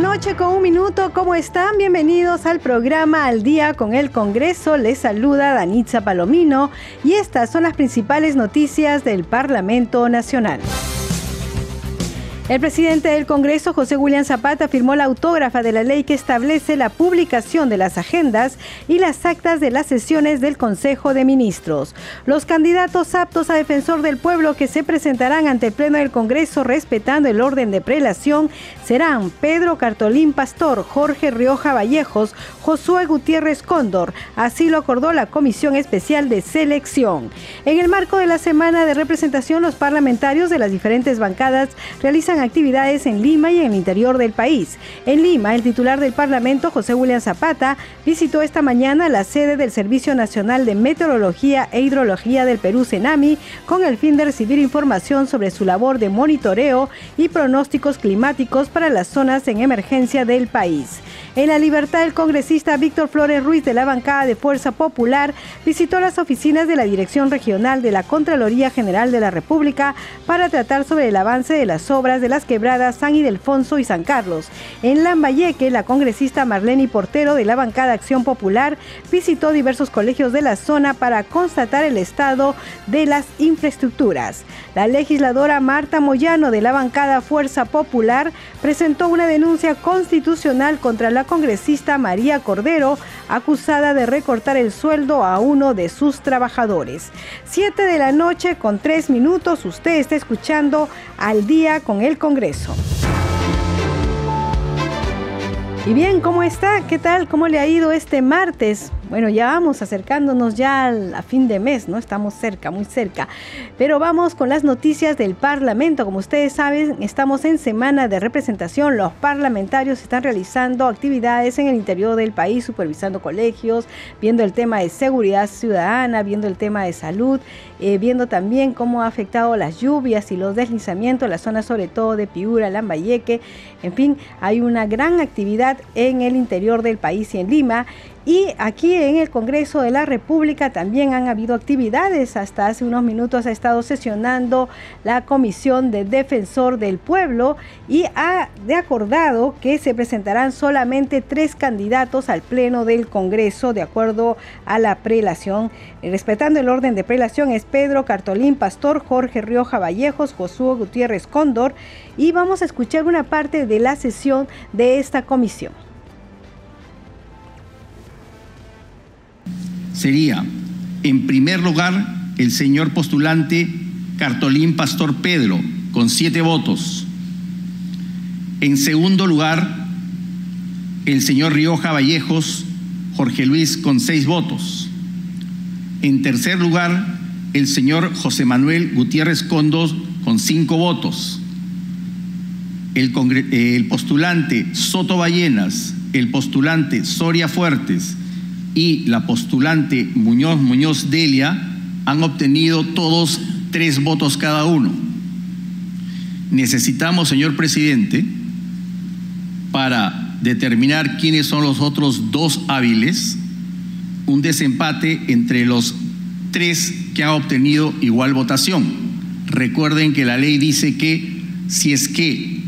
Noche con un minuto, ¿cómo están? Bienvenidos al programa Al Día con el Congreso. Les saluda Danitza Palomino y estas son las principales noticias del Parlamento Nacional. El presidente del Congreso, José William Zapata, firmó la autógrafa de la ley que establece la publicación de las agendas y las actas de las sesiones del Consejo de Ministros. Los candidatos aptos a defensor del pueblo que se presentarán ante el Pleno del Congreso respetando el orden de prelación serán Pedro Cartolín Pastor, Jorge Rioja Vallejos, Josué Gutiérrez Cóndor. Así lo acordó la Comisión Especial de Selección. En el marco de la semana de representación, los parlamentarios de las diferentes bancadas realizan actividades en Lima y en el interior del país. En Lima, el titular del Parlamento, José William Zapata, visitó esta mañana la sede del Servicio Nacional de Meteorología e Hidrología del Perú, CENAMI, con el fin de recibir información sobre su labor de monitoreo y pronósticos climáticos para las zonas en emergencia del país. En la libertad, el congresista Víctor Flores Ruiz de la bancada de Fuerza Popular visitó las oficinas de la Dirección Regional de la Contraloría General de la República para tratar sobre el avance de las obras de las quebradas San Ildefonso y San Carlos. En Lambayeque, la congresista Marlene Portero de la bancada Acción Popular visitó diversos colegios de la zona para constatar el estado de las infraestructuras. La legisladora Marta Moyano de la bancada Fuerza Popular presentó una denuncia constitucional contra la congresista María Cordero, acusada de recortar el sueldo a uno de sus trabajadores. Siete de la noche con tres minutos, usted está escuchando al día con el Congreso. Y bien, ¿cómo está? ¿Qué tal? ¿Cómo le ha ido este martes? Bueno, ya vamos acercándonos ya a fin de mes, ¿no? Estamos cerca, muy cerca. Pero vamos con las noticias del Parlamento. Como ustedes saben, estamos en semana de representación. Los parlamentarios están realizando actividades en el interior del país, supervisando colegios, viendo el tema de seguridad ciudadana, viendo el tema de salud, eh, viendo también cómo ha afectado las lluvias y los deslizamientos en la zona sobre todo de Piura, Lambayeque. En fin, hay una gran actividad en el interior del país y en Lima. Y aquí en el Congreso de la República también han habido actividades. Hasta hace unos minutos ha estado sesionando la Comisión de Defensor del Pueblo y ha de acordado que se presentarán solamente tres candidatos al Pleno del Congreso de acuerdo a la prelación. Respetando el orden de prelación es Pedro Cartolín Pastor, Jorge Rioja Vallejos, Josué Gutiérrez Cóndor y vamos a escuchar una parte de la sesión de esta comisión. Sería, en primer lugar, el señor postulante Cartolín Pastor Pedro, con siete votos. En segundo lugar, el señor Rioja Vallejos Jorge Luis, con seis votos. En tercer lugar, el señor José Manuel Gutiérrez Condos, con cinco votos. El, el postulante Soto Ballenas, el postulante Soria Fuertes, y la postulante Muñoz Muñoz Delia han obtenido todos tres votos cada uno. Necesitamos, señor presidente, para determinar quiénes son los otros dos hábiles, un desempate entre los tres que han obtenido igual votación. Recuerden que la ley dice que si es que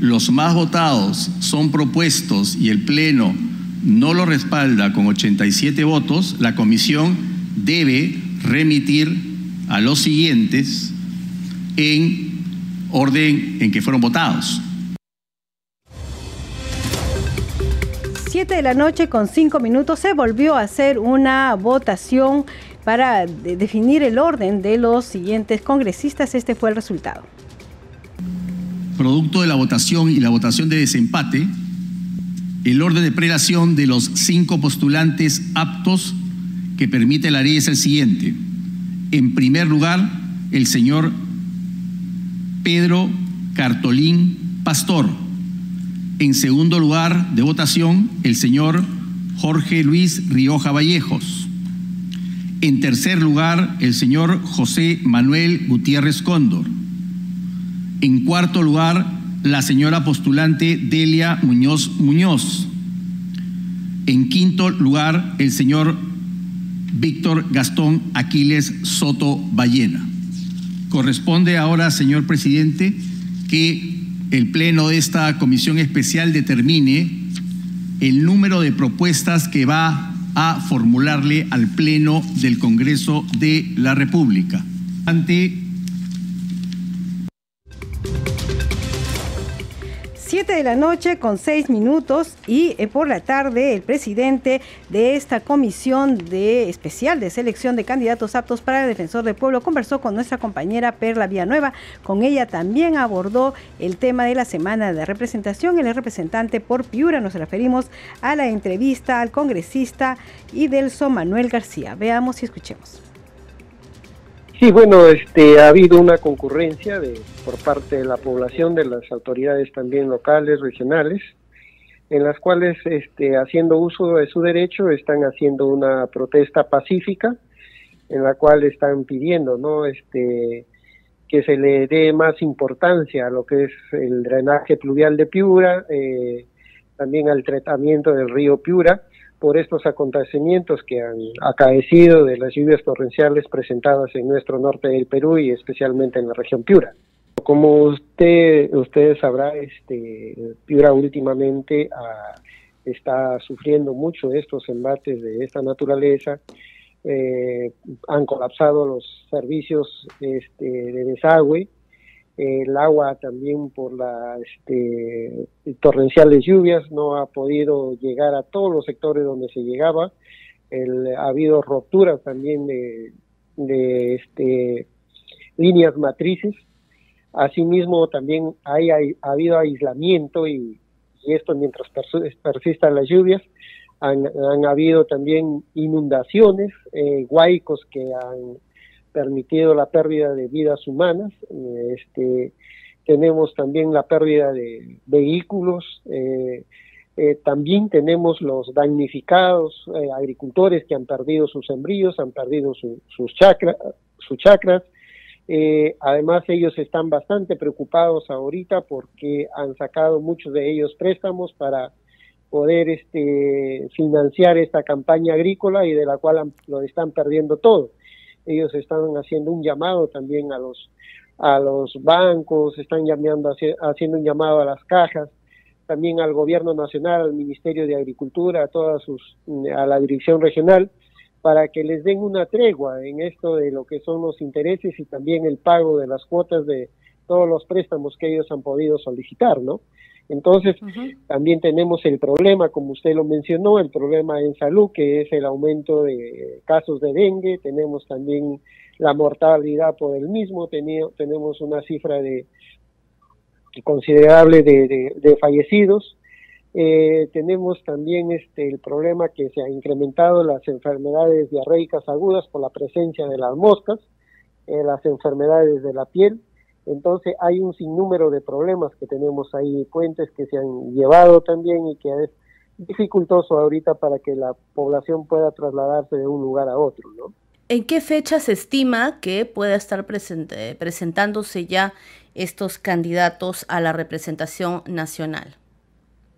los más votados son propuestos y el Pleno no lo respalda con 87 votos, la comisión debe remitir a los siguientes en orden en que fueron votados. Siete de la noche con cinco minutos se volvió a hacer una votación para definir el orden de los siguientes congresistas. Este fue el resultado. Producto de la votación y la votación de desempate, el orden de prelación de los cinco postulantes aptos que permite la ley es el siguiente. En primer lugar, el señor Pedro Cartolín Pastor. En segundo lugar de votación, el señor Jorge Luis Rioja Vallejos. En tercer lugar, el señor José Manuel Gutiérrez Cóndor. En cuarto lugar, la señora postulante Delia Muñoz Muñoz. En quinto lugar, el señor Víctor Gastón Aquiles Soto Ballena. Corresponde ahora, señor presidente, que el Pleno de esta comisión especial determine el número de propuestas que va a formularle al Pleno del Congreso de la República. Ante 7 de la noche con 6 minutos y eh, por la tarde el presidente de esta comisión de especial de selección de candidatos aptos para el defensor del pueblo conversó con nuestra compañera Perla Villanueva. Con ella también abordó el tema de la semana de representación. El representante por Piura nos referimos a la entrevista al congresista Idelso Manuel García. Veamos y escuchemos. Sí, bueno, este, ha habido una concurrencia de, por parte de la población, de las autoridades también locales, regionales, en las cuales, este, haciendo uso de su derecho, están haciendo una protesta pacífica, en la cual están pidiendo, ¿no? Este, que se le dé más importancia a lo que es el drenaje pluvial de Piura, eh, también al tratamiento del río Piura, por estos acontecimientos que han acaecido de las lluvias torrenciales presentadas en nuestro norte del Perú y especialmente en la región Piura. Como usted usted sabrá, este Piura últimamente está sufriendo mucho estos embates de esta naturaleza. Eh, han colapsado los servicios este, de desagüe, el agua también por las este, torrenciales lluvias no ha podido llegar a todos los sectores donde se llegaba. ha habido rupturas también de, este, líneas matrices. Asimismo, también hay, ha habido aislamiento y, esto mientras persistan las lluvias. Han, habido también inundaciones, eh, huaicos que han permitido la pérdida de vidas humanas. Este, tenemos también la pérdida de vehículos. Eh, eh, también tenemos los damnificados, eh, agricultores que han perdido sus sembríos, han perdido sus, chakras, sus chakras. además, ellos están bastante preocupados ahorita porque han sacado muchos de ellos préstamos para poder este, financiar esta campaña agrícola y de la cual lo están perdiendo todo ellos están haciendo un llamado también a los a los bancos, están llamando, haciendo un llamado a las cajas, también al gobierno nacional, al Ministerio de Agricultura, a todas sus, a la dirección regional, para que les den una tregua en esto de lo que son los intereses y también el pago de las cuotas de todos los préstamos que ellos han podido solicitar, ¿no? Entonces, también tenemos el problema, como usted lo mencionó, el problema en salud, que es el aumento de casos de dengue, tenemos también la mortalidad por el mismo, tenemos una cifra de considerable de, fallecidos, eh, tenemos también este el problema que se ha incrementado las enfermedades diarreicas agudas por la presencia de las moscas, eh, las enfermedades de la piel, entonces hay un sinnúmero de problemas que tenemos ahí, puentes que se han llevado también y que es dificultoso ahorita para que la población pueda trasladarse de un lugar a otro, ¿no? ¿En qué fecha se estima que pueda estar presente, presentándose ya estos candidatos a la representación nacional?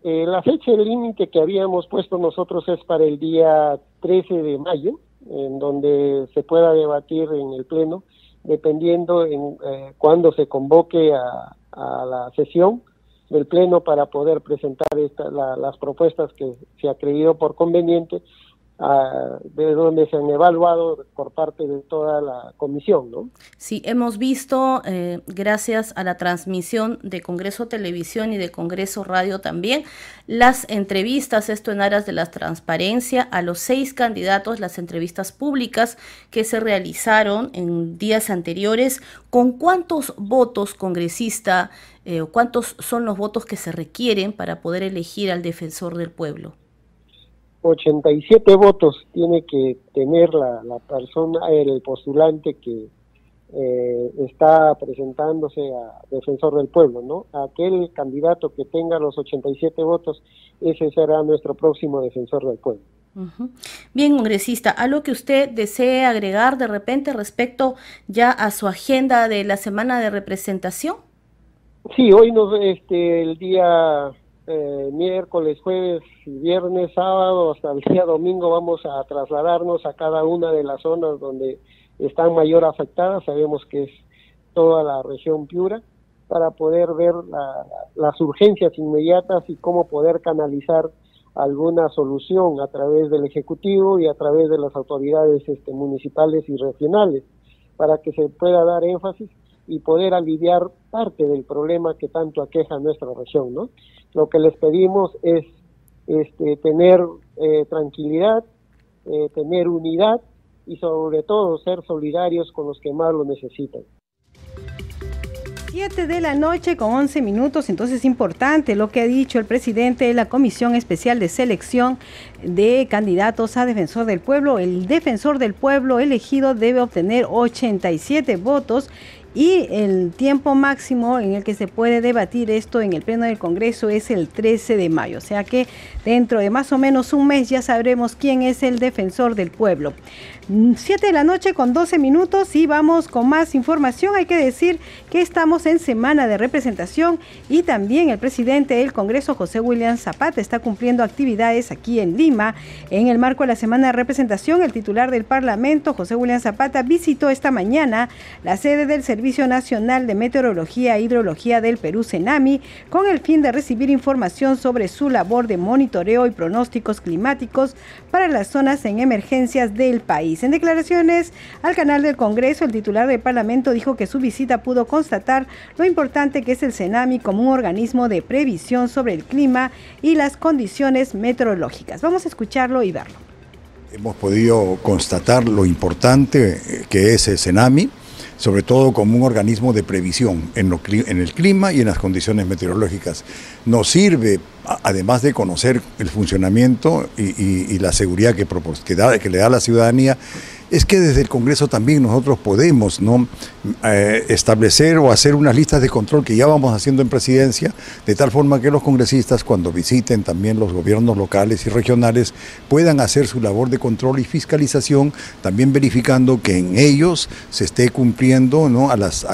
Eh, la fecha límite que habíamos puesto nosotros es para el día 13 de mayo, en donde se pueda debatir en el Pleno dependiendo en eh, cuándo se convoque a, la sesión del Pleno para poder presentar las propuestas que se ha creído por conveniente de donde se han evaluado por parte de toda la comisión, ¿no? Sí, hemos visto, eh, gracias a la transmisión de Congreso Televisión y de Congreso Radio también, las entrevistas, esto en aras de la transparencia, a los seis candidatos, las entrevistas públicas que se realizaron en días anteriores, con cuántos votos congresista eh, cuántos son los votos que se requieren para poder elegir al defensor del pueblo. 87 votos tiene que tener la, la persona, el postulante que, eh, está presentándose a defensor del pueblo, ¿no? Aquel candidato que tenga los 87 votos, ese será nuestro próximo defensor del pueblo. Bien, congresista, ¿algo que usted desee agregar de repente respecto ya a su agenda de la semana de representación? Sí, hoy nos, este, el día eh, miércoles, jueves, viernes, sábado, hasta el día domingo vamos a trasladarnos a cada una de las zonas donde están mayor afectadas, sabemos que es toda la región Piura, para poder ver las urgencias inmediatas y cómo poder canalizar alguna solución a través del Ejecutivo y a través de las autoridades este, municipales y regionales, para que se pueda dar énfasis y poder aliviar parte del problema que tanto aqueja a nuestra región. ¿no? Lo que les pedimos es este, tener eh, tranquilidad, eh, tener unidad y sobre todo ser solidarios con los que más lo necesitan. 7 de la noche con 11 minutos, entonces es importante lo que ha dicho el presidente de la Comisión Especial de Selección de Candidatos a Defensor del Pueblo. El defensor del pueblo elegido debe obtener 87 votos y el tiempo máximo en el que se puede debatir esto en el Pleno del Congreso es el 13 de mayo. O sea que dentro de más o menos un mes ya sabremos quién es el defensor del pueblo. 7 de la noche con 12 minutos y vamos con más información. Hay que decir que estamos en semana de representación y también el presidente del Congreso, José William Zapata, está cumpliendo actividades aquí en Lima. En el marco de la semana de representación, el titular del Parlamento, José William Zapata, visitó esta mañana la sede del Servicio Nacional de Meteorología e Hidrología del Perú, CENAMI, con el fin de recibir información sobre su labor de monitoreo y pronósticos climáticos para las zonas en emergencias del país. En declaraciones al canal del Congreso, el titular del Parlamento dijo que su visita pudo constatar lo importante que es el CENAMI como un organismo de previsión sobre el clima y las condiciones meteorológicas. Vamos a escucharlo y verlo. Hemos podido constatar lo importante que es el CENAMI sobre todo como un organismo de previsión en, el clima y en las condiciones meteorológicas. Nos sirve, además de conocer el funcionamiento y, la seguridad que, que le da a la ciudadanía, es que desde el Congreso también nosotros podemos ¿no? Eh, establecer o hacer unas listas de control que ya vamos haciendo en presidencia, de tal forma que los congresistas cuando visiten también los gobiernos locales y regionales puedan hacer su labor de control y fiscalización, también verificando que en ellos se esté cumpliendo ¿no? a las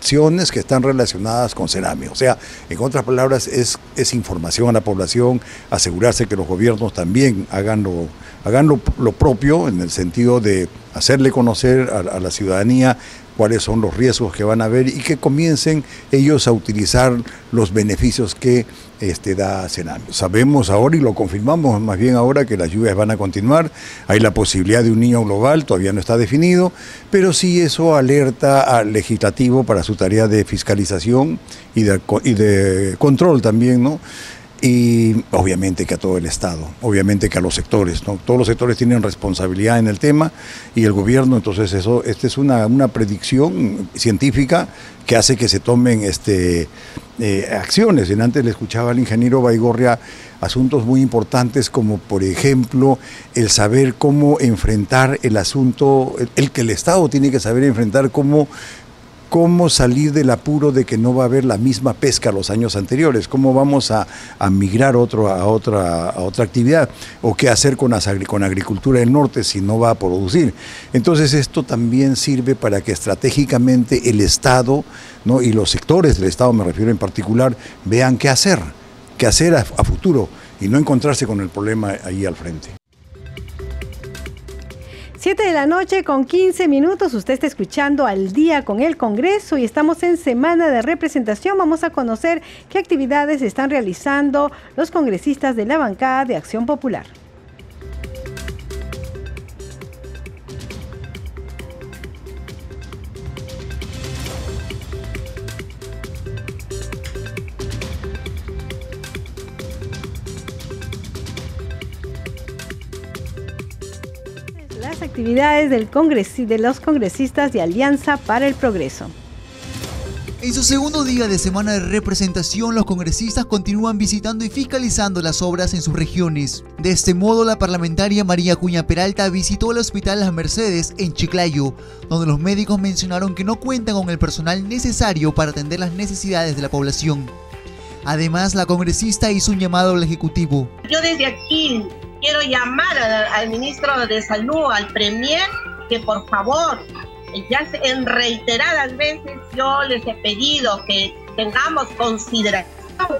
acciones que están relacionadas con Cenami. O sea, en otras palabras, es, es información a la población, asegurarse que los gobiernos también hagan lo, hagan lo, propio en el sentido de hacerle conocer a, la ciudadanía cuáles son los riesgos que van a haber y que comiencen ellos a utilizar los beneficios que este, da Senami. Sabemos ahora y lo confirmamos más bien ahora que las lluvias van a continuar, hay la posibilidad de un niño global, todavía no está definido, pero sí eso alerta al legislativo para su tarea de fiscalización y de, y de control también, ¿no? Y obviamente que a todo el Estado, obviamente que a los sectores, ¿no? todos los sectores tienen responsabilidad en el tema y el gobierno, entonces eso, esta es una, una predicción científica que hace que se tomen este, eh, acciones. Antes le escuchaba al ingeniero Baigorria asuntos muy importantes como por ejemplo el saber cómo enfrentar el asunto, el que el Estado tiene que saber enfrentar cómo cómo salir del apuro de que no va a haber la misma pesca los años anteriores, cómo vamos a, migrar otro, a, otra, a otra actividad, o qué hacer con, con agricultura del norte si no va a producir. Entonces esto también sirve para que estratégicamente el Estado y los sectores del Estado, me refiero en particular, vean qué hacer, qué hacer a futuro y no encontrarse con el problema ahí al frente. 7 de la noche con 15 minutos. Usted está escuchando al día con el Congreso y estamos en semana de representación. Vamos a conocer qué actividades están realizando los congresistas de la bancada de Acción Popular. Actividades del de los congresistas de Alianza para el Progreso. En su segundo día de semana de representación, los congresistas continúan visitando y fiscalizando las obras en sus regiones. De este modo, la parlamentaria María Cuña Peralta visitó el Hospital Las Mercedes en Chiclayo, donde los médicos mencionaron que no cuentan con el personal necesario para atender las necesidades de la población. Además, la congresista hizo un llamado al Ejecutivo. Yo desde aquí quiero llamar al, ministro de Salud, al Premier, que por favor ya en reiteradas veces yo les he pedido que tengamos consideración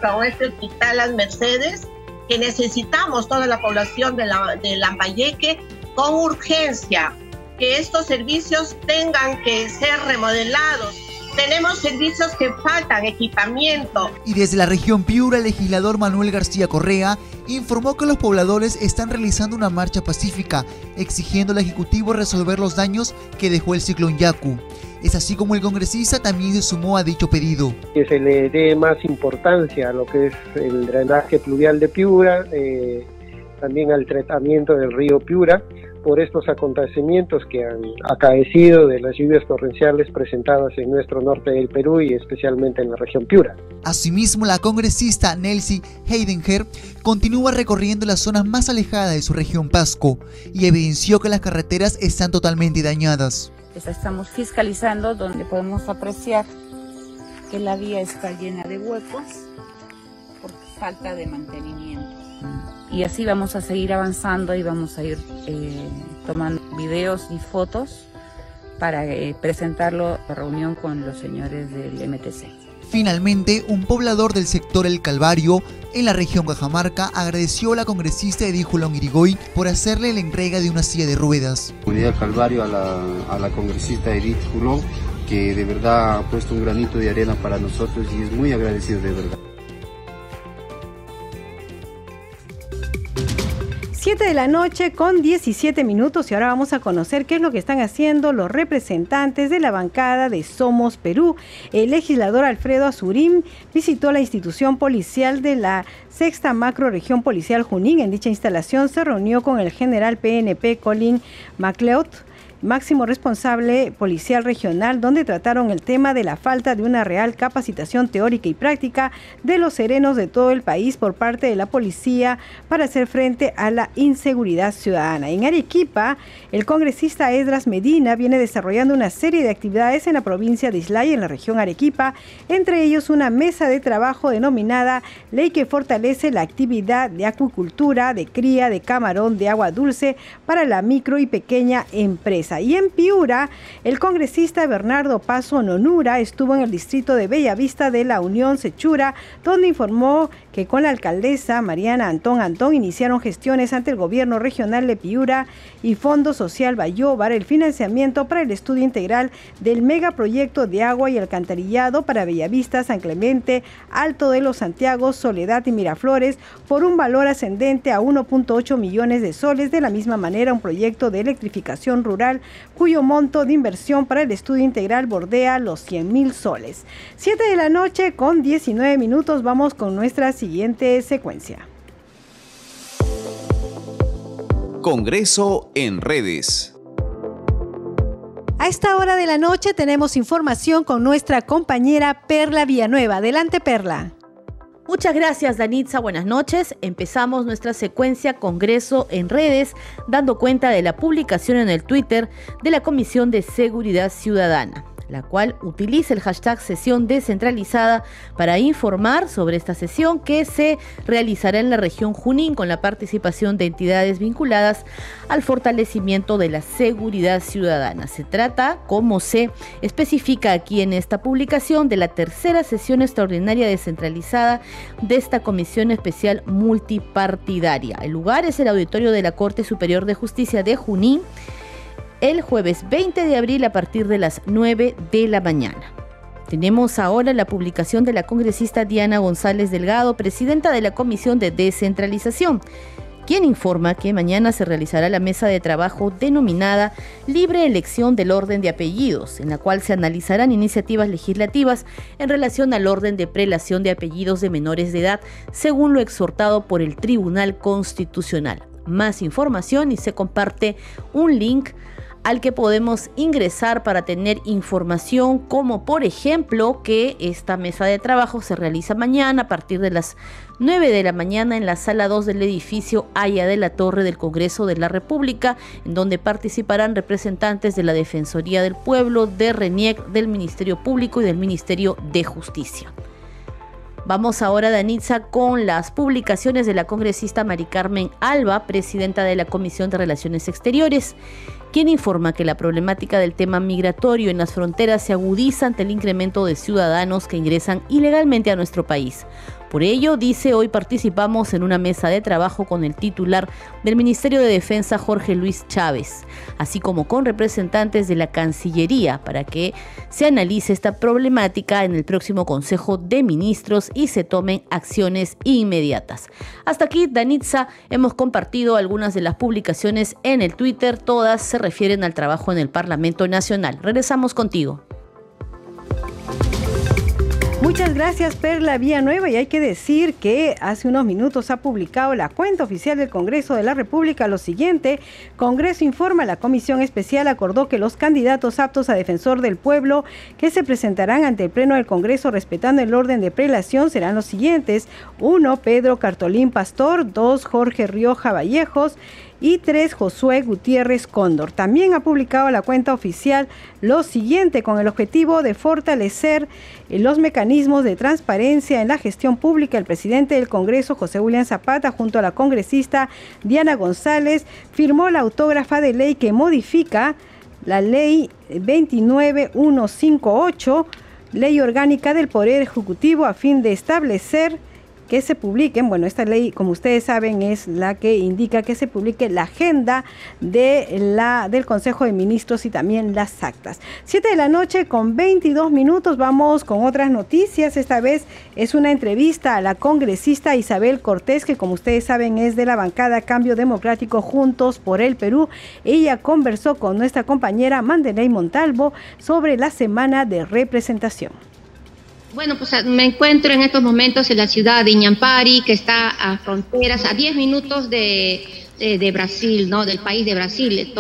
con este hospital Las Mercedes, que necesitamos toda la población de, la, de Lambayeque con urgencia, que estos servicios tengan que ser remodelados. Tenemos servicios que faltan, equipamiento. Y desde la región Piura, el legislador Manuel García Correa informó que los pobladores están realizando una marcha pacífica, exigiendo al Ejecutivo resolver los daños que dejó el ciclón Yaku. Es así como el congresista también se sumó a dicho pedido. Que se le dé más importancia a lo que es el drenaje pluvial de Piura, eh, también al tratamiento del río Piura, por estos acontecimientos que han acaecido de las lluvias torrenciales presentadas en nuestro norte del Perú y especialmente en la región Piura. Asimismo, la congresista Nelsie Heidenger continúa recorriendo las zonas más alejadas de su región Pasco y evidenció que las carreteras están totalmente dañadas. Estamos fiscalizando donde podemos apreciar que la vía está llena de huecos por falta de mantenimiento y así vamos a seguir avanzando y vamos a ir eh, tomando videos y fotos para eh, presentarlo a reunión con los señores del MTC. Finalmente, un poblador del sector El Calvario, en la región Cajamarca, agradeció a la congresista Edith Julón Irigoy por hacerle la entrega de una silla de ruedas. Comunidad Calvario a la, a la congresista Edith Julón, que de verdad ha puesto un granito de arena para nosotros y es muy agradecido de verdad. 7 de la noche con 17 minutos y ahora vamos a conocer qué es lo que están haciendo los representantes de la bancada de Somos Perú. El legislador Alfredo Azurín visitó la institución policial de la sexta macroregión policial Junín. En dicha instalación se reunió con el general PNP Colin MacLeod máximo responsable policial regional, donde trataron el tema de la falta de una real capacitación teórica y práctica de los serenos de todo el país por parte de la policía para hacer frente a la inseguridad ciudadana. En Arequipa, el congresista Esdras Medina viene desarrollando una serie de actividades en la provincia de Islay, en la región Arequipa, entre ellos una mesa de trabajo denominada Ley que fortalece la actividad de acuicultura, de cría de camarón de agua dulce para la micro y pequeña empresa. Y en Piura, el congresista Bernardo Paso Nonura estuvo en el distrito de Bellavista de la Unión Sechura, donde informó que con la alcaldesa Mariana Antón Antón iniciaron gestiones ante el gobierno regional de Piura y Fondo Social Bayóvar el financiamiento para el estudio integral del megaproyecto de agua y alcantarillado para Bellavista, San Clemente, Alto de los Santiago, Soledad y Miraflores por un valor ascendente a 1.8 millones de soles. De la misma manera, un proyecto de electrificación rural cuyo monto de inversión para el estudio integral bordea los 100 mil soles. 7 de la noche con 19 minutos vamos con nuestra siguiente secuencia. Congreso en redes. A esta hora de la noche tenemos información con nuestra compañera Perla Villanueva. Adelante, Perla. Muchas gracias, Danitza. Buenas noches. Empezamos nuestra secuencia Congreso en redes, dando cuenta de la publicación en el Twitter de la Comisión de Seguridad Ciudadana la cual utiliza el hashtag sesión descentralizada para informar sobre esta sesión que se realizará en la región Junín con la participación de entidades vinculadas al fortalecimiento de la seguridad ciudadana. Se trata, como se especifica aquí en esta publicación, de la tercera sesión extraordinaria descentralizada de esta comisión especial multipartidaria. El lugar es el auditorio de la Corte Superior de Justicia de Junín el jueves 20 de abril a partir de las 9 de la mañana. Tenemos ahora la publicación de la congresista Diana González Delgado, presidenta de la Comisión de Descentralización, quien informa que mañana se realizará la mesa de trabajo denominada Libre Elección del Orden de Apellidos, en la cual se analizarán iniciativas legislativas en relación al orden de prelación de apellidos de menores de edad, según lo exhortado por el Tribunal Constitucional. Más información y se comparte un link al que podemos ingresar para tener información como por ejemplo que esta mesa de trabajo se realiza mañana a partir de las 9 de la mañana en la sala 2 del edificio Haya de la Torre del Congreso de la República, en donde participarán representantes de la Defensoría del Pueblo, de RENIEC, del Ministerio Público y del Ministerio de Justicia. Vamos ahora, Danitza, con las publicaciones de la congresista Mari Carmen Alba, presidenta de la Comisión de Relaciones Exteriores, quien informa que la problemática del tema migratorio en las fronteras se agudiza ante el incremento de ciudadanos que ingresan ilegalmente a nuestro país. Por ello, dice, hoy participamos en una mesa de trabajo con el titular del Ministerio de Defensa, Jorge Luis Chávez, así como con representantes de la Cancillería, para que se analice esta problemática en el próximo Consejo de Ministros y se tomen acciones inmediatas. Hasta aquí, Danitza, hemos compartido algunas de las publicaciones en el Twitter, todas se refieren al trabajo en el Parlamento Nacional. Regresamos contigo. Muchas gracias Perla Nueva y hay que decir que hace unos minutos ha publicado la cuenta oficial del Congreso de la República lo siguiente. Congreso informa, la Comisión Especial acordó que los candidatos aptos a defensor del pueblo que se presentarán ante el Pleno del Congreso respetando el orden de prelación serán los siguientes. 1. Pedro Cartolín Pastor. 2. Jorge Rioja Vallejos y 3 Josué Gutiérrez Cóndor. También ha publicado la cuenta oficial lo siguiente con el objetivo de fortalecer eh, los mecanismos de transparencia en la gestión pública. El presidente del Congreso, José William Zapata, junto a la congresista Diana González, firmó la autógrafa de ley que modifica la ley 29158, ley orgánica del Poder Ejecutivo, a fin de establecer que se publiquen, bueno, esta ley, como ustedes saben, es la que indica que se publique la agenda de la, del Consejo de Ministros y también las actas. Siete de la noche con 22 minutos, vamos con otras noticias. Esta vez es una entrevista a la congresista Isabel Cortés, que como ustedes saben es de la bancada Cambio Democrático Juntos por el Perú. Ella conversó con nuestra compañera Mandeley Montalvo sobre la semana de representación. Bueno, pues me encuentro en estos momentos en la ciudad de Iñampari, que está a fronteras, a 10 minutos de, Brasil, ¿no? Del país de Brasil.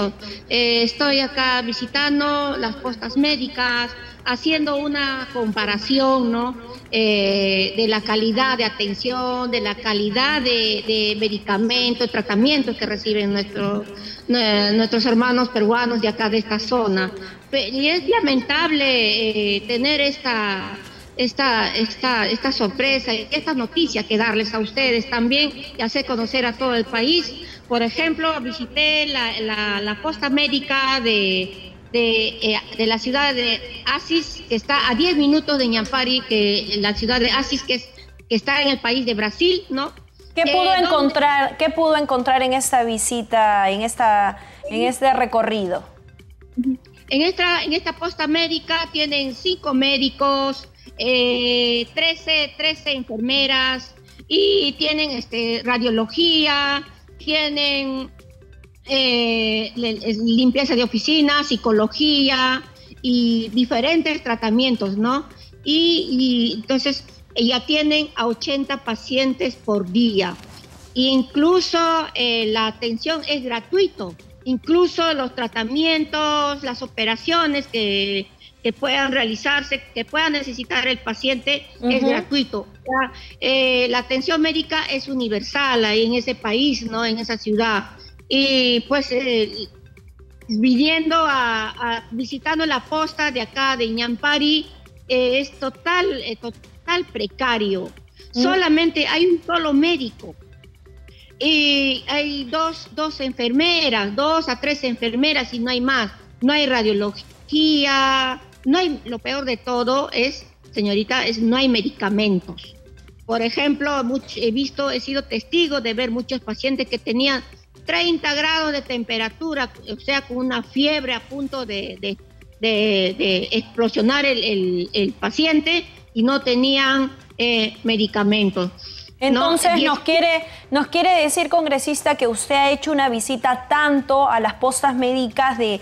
Eh, estoy acá visitando las postas médicas, haciendo una comparación, ¿no? Eh, de la calidad de atención, de la calidad de, medicamentos, tratamientos que reciben nuestros nuestros hermanos peruanos de acá de esta zona. Y es lamentable eh, tener esta esta, esta, esta sorpresa, esta noticia que darles a ustedes también y hacer conocer a todo el país. Por ejemplo, visité la, la, costa médica de, de, eh, de, la ciudad de Asis, que está a 10 minutos de Ñampari, que la ciudad de Asis, que, es, que está en el país de Brasil, ¿no? ¿Qué pudo, eh, encontrar, ¿Qué pudo encontrar en esta visita, en, esta, en este recorrido? En esta, en esta posta médica tienen cinco médicos, eh, 13, 13 enfermeras y tienen este, radiología, tienen eh, limpieza de oficina, psicología y diferentes tratamientos, ¿no? Y, entonces ya tienen a 80 pacientes por día. Incluso eh, la atención es gratuito, incluso los tratamientos, las operaciones que que puedan realizarse, que pueda necesitar el paciente, es gratuito. Eh, la atención médica es universal ahí en ese país, ¿no? En esa ciudad. Y pues eh, viniendo a, visitando la posta de acá de Ñampari, eh, es total, total precario. Solamente hay un solo médico. Y hay dos, dos enfermeras, dos a tres enfermeras y no hay más. No hay radiología, no hay, lo peor de todo es, señorita, es no hay medicamentos. Por ejemplo, he visto, he sido testigo de ver muchos pacientes que tenían 30 grados de temperatura, o sea, con una fiebre a punto de, explosionar el, paciente y no tenían eh, medicamentos. Entonces nos quiere, nos quiere decir, congresista, que usted ha hecho una visita tanto a las postas médicas de,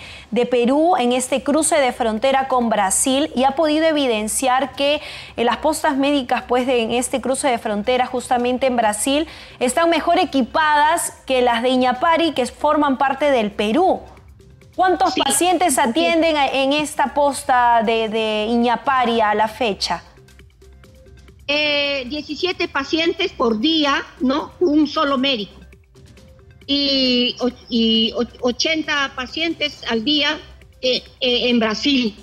Perú en este cruce de frontera con Brasil y ha podido evidenciar que eh, las postas médicas pues, de, en este cruce de frontera justamente en Brasil están mejor equipadas que las de Iñapari que forman parte del Perú. ¿Cuántos pacientes atienden en esta posta de, de Iñapari a la fecha? 17 eh, pacientes por día, ¿no? Un solo médico. Y, y 80 pacientes al día eh, eh, en Brasil.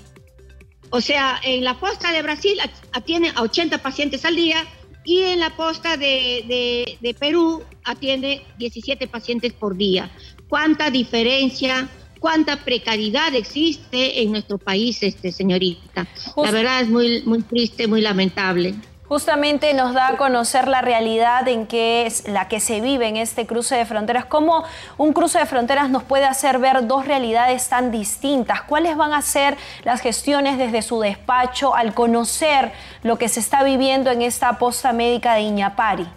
O sea, en la posta de Brasil atiende a 80 pacientes al día y en la posta de, de Perú atiende 17 pacientes por día. ¿Cuánta diferencia? cuánta precariedad existe en nuestro país, este, señorita. La verdad es muy, muy triste, muy lamentable. Justamente nos da a conocer la realidad en que es la que se vive en este cruce de fronteras. ¿Cómo un cruce de fronteras nos puede hacer ver dos realidades tan distintas? ¿Cuáles van a ser las gestiones desde su despacho al conocer lo que se está viviendo en esta posta médica de Iñapari?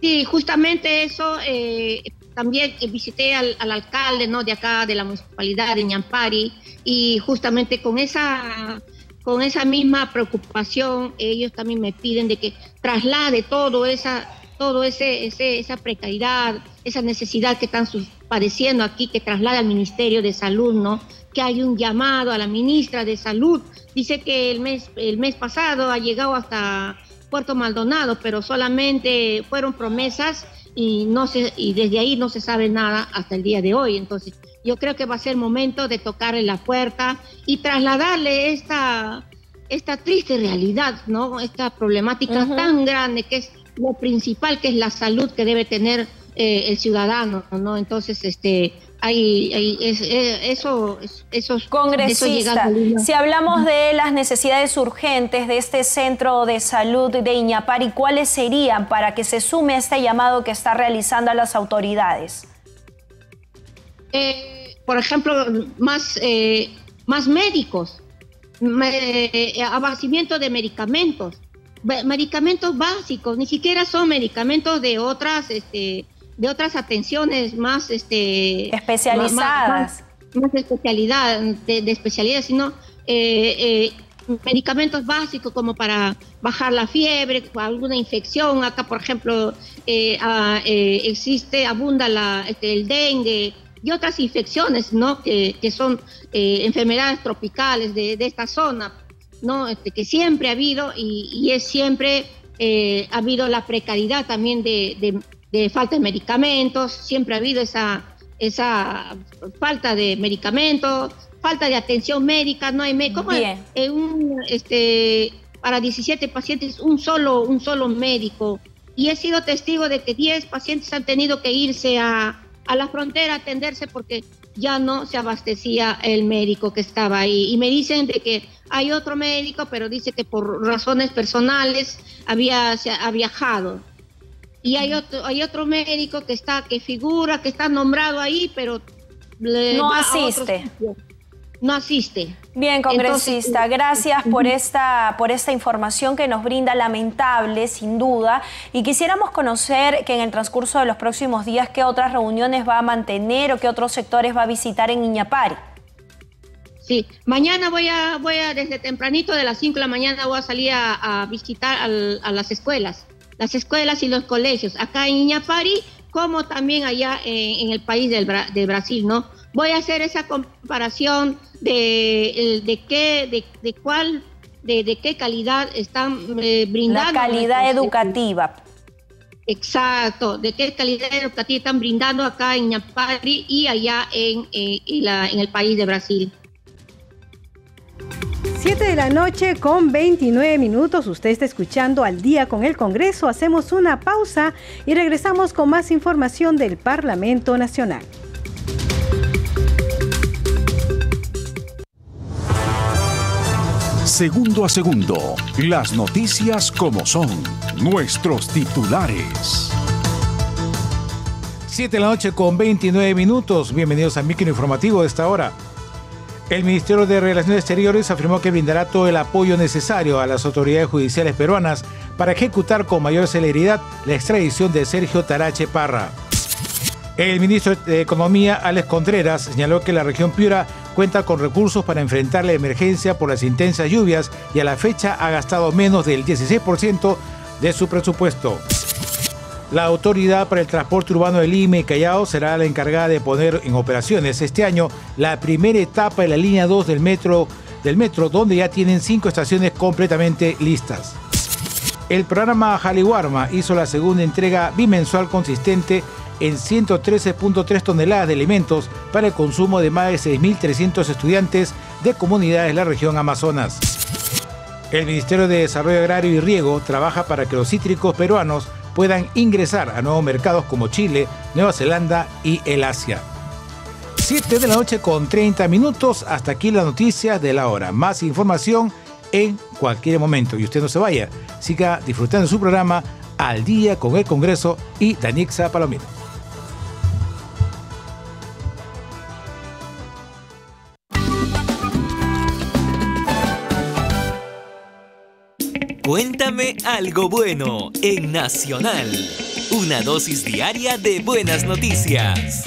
Sí, justamente eso. Eh, también visité al, alcalde ¿no? de acá, de la municipalidad de Ñampari, y justamente con esa, con esa misma preocupación, ellos también me piden de que traslade todo esa, todo ese, esa precariedad, esa necesidad que están padeciendo aquí, que traslade al Ministerio de Salud, ¿no? Que hay un llamado a la ministra de Salud. Dice que el mes, el mes pasado ha llegado hasta Puerto Maldonado, pero solamente fueron promesas y no se, y desde ahí no se sabe nada hasta el día de hoy. Entonces, yo creo que va a ser momento de tocarle la puerta y trasladarle esta, esta triste realidad, ¿no? Esta problemática tan grande que es lo principal, que es la salud que debe tener eh, el ciudadano, ¿no? Entonces, este, hay, eso, esos congresistas. Si hablamos de las necesidades urgentes de este centro de salud de Iñapari, ¿cuáles serían para que se sume a este llamado que está realizando a las autoridades? Eh, por ejemplo, más, eh, más médicos, eh, abastecimiento de medicamentos, medicamentos básicos, ni siquiera son medicamentos de otras este, de otras atenciones más este especializadas. Más, especialidad, de, especialidad, sino eh, eh, medicamentos básicos como para bajar la fiebre, alguna infección. Acá, por ejemplo, eh, ah, existe, abunda la, este, el dengue y otras infecciones, ¿no? Que, que son enfermedades tropicales de, de, esta zona, ¿no? Este, que siempre ha habido y, y es siempre ha habido la precariedad también de, de falta de medicamentos, siempre ha habido esa, esa falta de medicamentos, falta de atención médica, no hay médico. un, este, para 17 pacientes, un solo, un solo médico. Y he sido testigo de que 10 pacientes han tenido que irse a, a la frontera a atenderse porque ya no se abastecía el médico que estaba ahí. Y me dicen de que hay otro médico, pero dice que por razones personales había, ha viajado y hay otro, hay otro médico que está, que figura, que está nombrado ahí, pero no asiste. No asiste. Bien, congresista, gracias por esta, por esta información que nos brinda, lamentable, sin duda. Y quisiéramos conocer que en el transcurso de los próximos días, qué otras reuniones va a mantener o qué otros sectores va a visitar en Iñapari. Sí, mañana voy a, voy a, desde tempranito, de las 5 de la mañana, voy a salir a, visitar a las escuelas las escuelas y los colegios, acá en Iñapari, como también allá en, el país del, de Brasil, ¿no? Voy a hacer esa comparación de, de qué, de, cuál, de, qué calidad están eh, brindando. La calidad educativa. Exacto, de qué calidad educativa están brindando acá en Iñapari y allá en, eh, en el país de Brasil. 7 de la noche con 29 minutos. Usted está escuchando al día con el Congreso. Hacemos una pausa y regresamos con más información del Parlamento Nacional. Segundo a segundo, las noticias como son, nuestros titulares. 7 de la noche con 29 minutos. Bienvenidos al micro informativo de esta hora. El Ministerio de Relaciones Exteriores afirmó que brindará todo el apoyo necesario a las autoridades judiciales peruanas para ejecutar con mayor celeridad la extradición de Sergio Tarache Parra. El ministro de Economía, Alex Contreras, señaló que la región Piura cuenta con recursos para enfrentar la emergencia por las intensas lluvias y a la fecha ha gastado menos del 16% de su presupuesto. La Autoridad para el Transporte Urbano de Lima y Callao será la encargada de poner en operaciones este año la primera etapa de la línea 2 del metro, del metro donde ya tienen cinco estaciones completamente listas. El programa Jaliwarma hizo la segunda entrega bimensual consistente en 113.3 toneladas de alimentos para el consumo de más de 6.300 estudiantes de comunidades de la región Amazonas. El Ministerio de Desarrollo Agrario y Riego trabaja para que los cítricos peruanos puedan ingresar a nuevos mercados como Chile, Nueva Zelanda y el Asia. 7 de la noche con 30 minutos. Hasta aquí las noticias de la hora. Más información en cualquier momento. Y usted no se vaya. Siga disfrutando su programa Al Día con el Congreso y Danixa Palomino. Algo bueno en Nacional. Una dosis diaria de buenas noticias.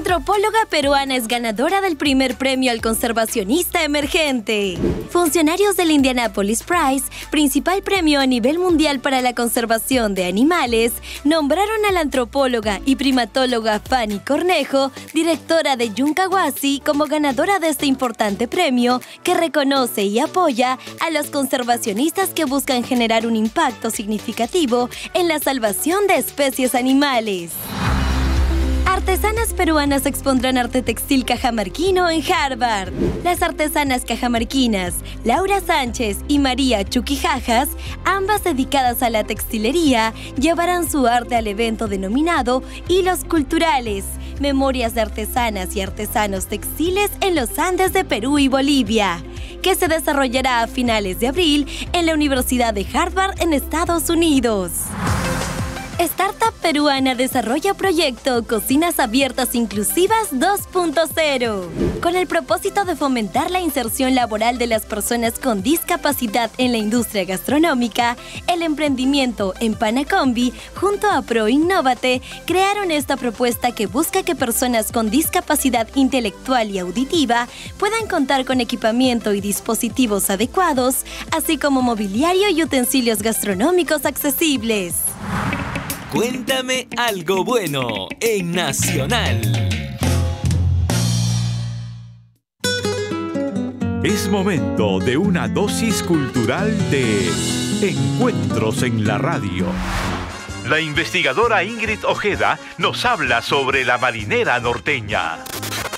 Antropóloga peruana es ganadora del primer premio al conservacionista emergente. Funcionarios del Indianapolis Prize, principal premio a nivel mundial para la conservación de animales, nombraron a la antropóloga y primatóloga Fanny Cornejo, directora de Yuncawasi, como ganadora de este importante premio que reconoce y apoya a los conservacionistas que buscan generar un impacto significativo en la salvación de especies animales. Artesanas peruanas expondrán arte textil cajamarquino en Harvard. Las artesanas cajamarquinas Laura Sánchez y María Chuquijajas, ambas dedicadas a la textilería, llevarán su arte al evento denominado Hilos Culturales, Memorias de Artesanas y Artesanos Textiles en los Andes de Perú y Bolivia, que se desarrollará a finales de abril en la Universidad de Harvard en Estados Unidos. Startup peruana desarrolla proyecto Cocinas Abiertas Inclusivas 2.0 con el propósito de fomentar la inserción laboral de las personas con discapacidad en la industria gastronómica. El emprendimiento en Panacombi junto a Pro Innovate crearon esta propuesta que busca que personas con discapacidad intelectual y auditiva puedan contar con equipamiento y dispositivos adecuados, así como mobiliario y utensilios gastronómicos accesibles. Cuéntame algo bueno en Nacional. Es momento de una dosis cultural de Encuentros en la Radio. La investigadora Ingrid Ojeda nos habla sobre la marinera norteña.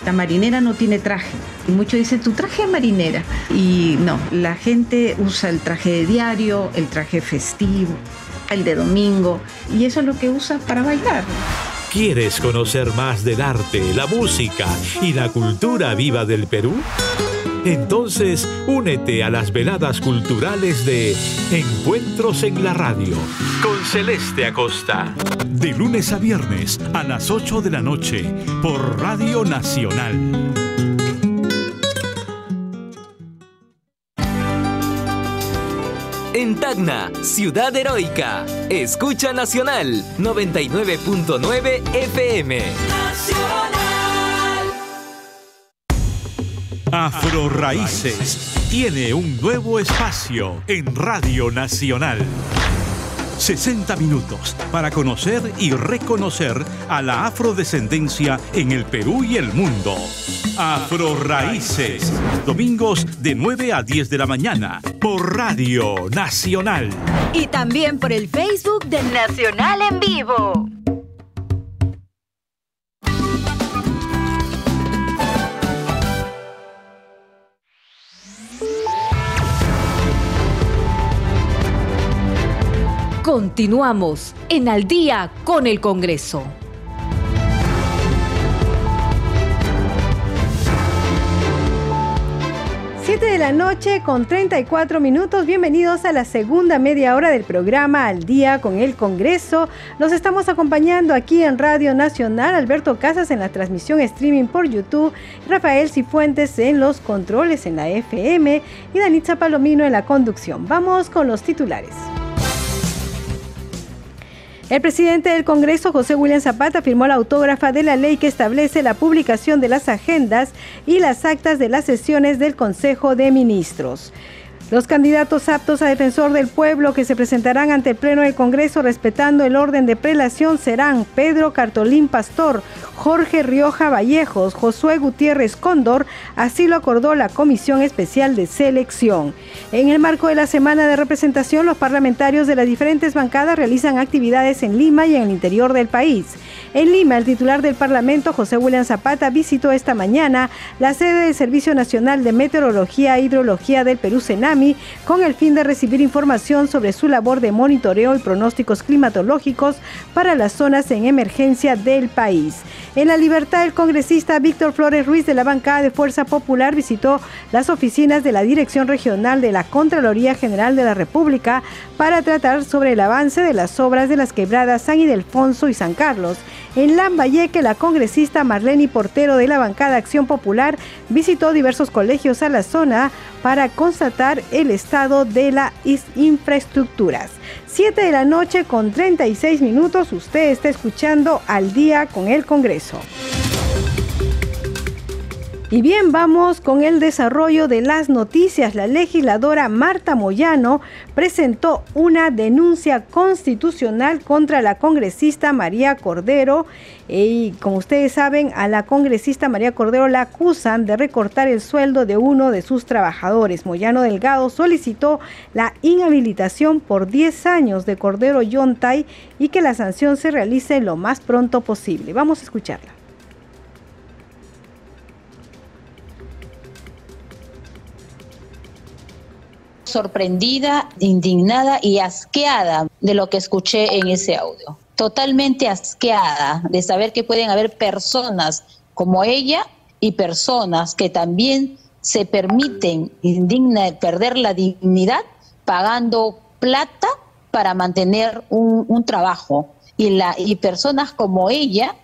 La marinera no tiene traje. Muchos dicen tu traje es marinera. Y no, la gente usa el traje de diario, el traje festivo el de domingo, y eso es lo que usa para bailar. ¿Quieres conocer más del arte, la música y la cultura viva del Perú? Entonces, únete a las veladas culturales de Encuentros en la Radio con Celeste Acosta. De lunes a viernes a las 8 de la noche por Radio Nacional. Tacna, Ciudad Heroica. Escucha Nacional 99.9 FM. Nacional. Afro tiene un nuevo espacio en Radio Nacional. 60 minutos para conocer y reconocer a la afrodescendencia en el Perú y el mundo. Afro Raíces, domingos de 9 a 10 de la mañana por Radio Nacional. Y también por el Facebook de Nacional en Vivo. Continuamos en Al día con el Congreso. 7 de la noche con 34 minutos. Bienvenidos a la segunda media hora del programa Al día con el Congreso. Nos estamos acompañando aquí en Radio Nacional. Alberto Casas en la transmisión streaming por YouTube. Rafael Cifuentes en los controles en la FM. Y Danitza Palomino en la conducción. Vamos con los titulares. El presidente del Congreso, José William Zapata, firmó la autógrafa de la ley que establece la publicación de las agendas y las actas de las sesiones del Consejo de Ministros. Los candidatos aptos a defensor del pueblo que se presentarán ante el Pleno del Congreso respetando el orden de prelación serán Pedro Cartolín Pastor, Jorge Rioja Vallejos, Josué Gutiérrez Cóndor, así lo acordó la Comisión Especial de Selección. En el marco de la semana de representación, los parlamentarios de las diferentes bancadas realizan actividades en Lima y en el interior del país. En Lima, el titular del Parlamento, José William Zapata, visitó esta mañana la sede del Servicio Nacional de Meteorología e Hidrología del Perú, Con el fin de recibir información sobre su labor de monitoreo y pronósticos climatológicos para las zonas en emergencia del país. En la libertad, el congresista Víctor Flores Ruiz de la bancada de Fuerza Popular visitó las oficinas de la Dirección Regional de la Contraloría General de la República para tratar sobre el avance de las obras de las quebradas San Ildefonso y San Carlos en Lambayeque, la congresista Marlene Portero de la bancada Acción Popular visitó diversos colegios a la zona para constatar el estado de las infraestructuras. 7 de la noche con 36 minutos, usted está escuchando al día con el Congreso. Y bien, vamos con el desarrollo de las noticias. La legisladora Marta Moyano presentó una denuncia constitucional contra la congresista María Cordero. Y como ustedes saben, a la congresista María Cordero la acusan de recortar el sueldo de uno de sus trabajadores. Moyano Delgado solicitó la inhabilitación por 10 años de Cordero Yontay y que la sanción se realice lo más pronto posible. Vamos a escucharla. Sorprendida, indignada y asqueada de lo que escuché en ese audio. Totalmente asqueada de saber que pueden haber personas como ella y personas que también se permiten indigna, perder la dignidad pagando plata para mantener un, trabajo. Y, la, y personas como ella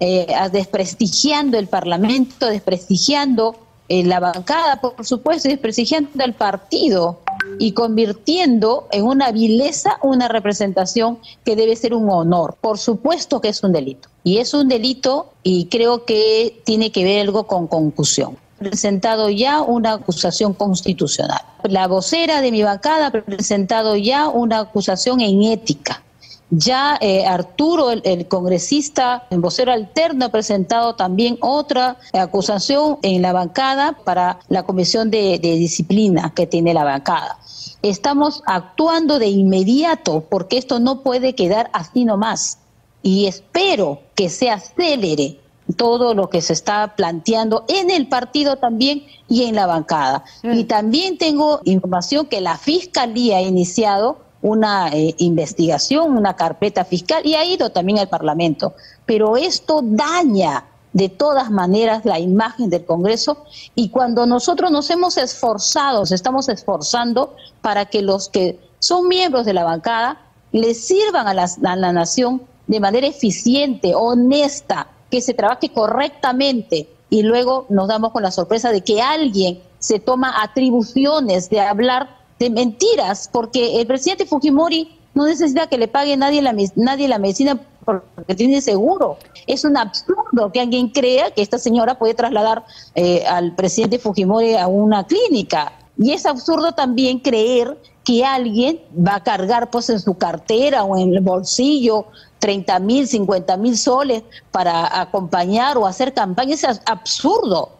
eh, desprestigiando el Parlamento, desprestigiando la bancada, por supuesto, desprestigiando el partido y convirtiendo en una vileza una representación que debe ser un honor. Por supuesto que es un delito. Y es un delito y creo que tiene que ver algo con concusión presentado ya una acusación constitucional. La vocera de mi bancada ha presentado ya una acusación en ética. Ya eh, Arturo, el, congresista en vocero alterno, ha presentado también otra acusación en la bancada para la comisión de, de disciplina que tiene la bancada. Estamos actuando de inmediato porque esto no puede quedar así nomás. Y espero que se acelere todo lo que se está planteando en el partido también y en la bancada. Mm. Y también tengo información que la Fiscalía ha iniciado una eh, investigación, una carpeta fiscal y ha ido también al Parlamento. Pero esto daña de todas maneras la imagen del Congreso y cuando nosotros nos hemos esforzado, estamos esforzando para que los que son miembros de la bancada le sirvan a la, a la nación de manera eficiente, honesta, que se trabaje correctamente y luego nos damos con la sorpresa de que alguien se toma atribuciones de hablar de mentiras, porque el presidente Fujimori no necesita que le pague nadie la, nadie la medicina porque tiene seguro. Es un absurdo que alguien crea que esta señora puede trasladar eh, al presidente Fujimori a una clínica. Y es absurdo también creer que alguien va a cargar pues en su cartera o en el bolsillo 30 mil, 50 mil soles para acompañar o hacer campaña. Es absurdo.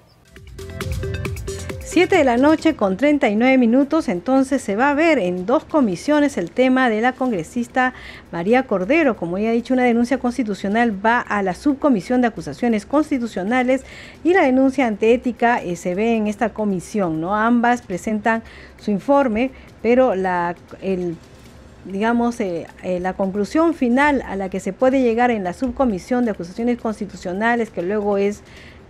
7 de la noche con 39 minutos, entonces se va a ver en dos comisiones el tema de la congresista María Cordero. Como ya he dicho, una denuncia constitucional va a la subcomisión de acusaciones constitucionales y la denuncia ante ética eh, se ve en esta comisión. ¿no? Ambas presentan su informe, pero la, el digamos, eh, eh, la conclusión final a la que se puede llegar en la subcomisión de acusaciones constitucionales, que luego es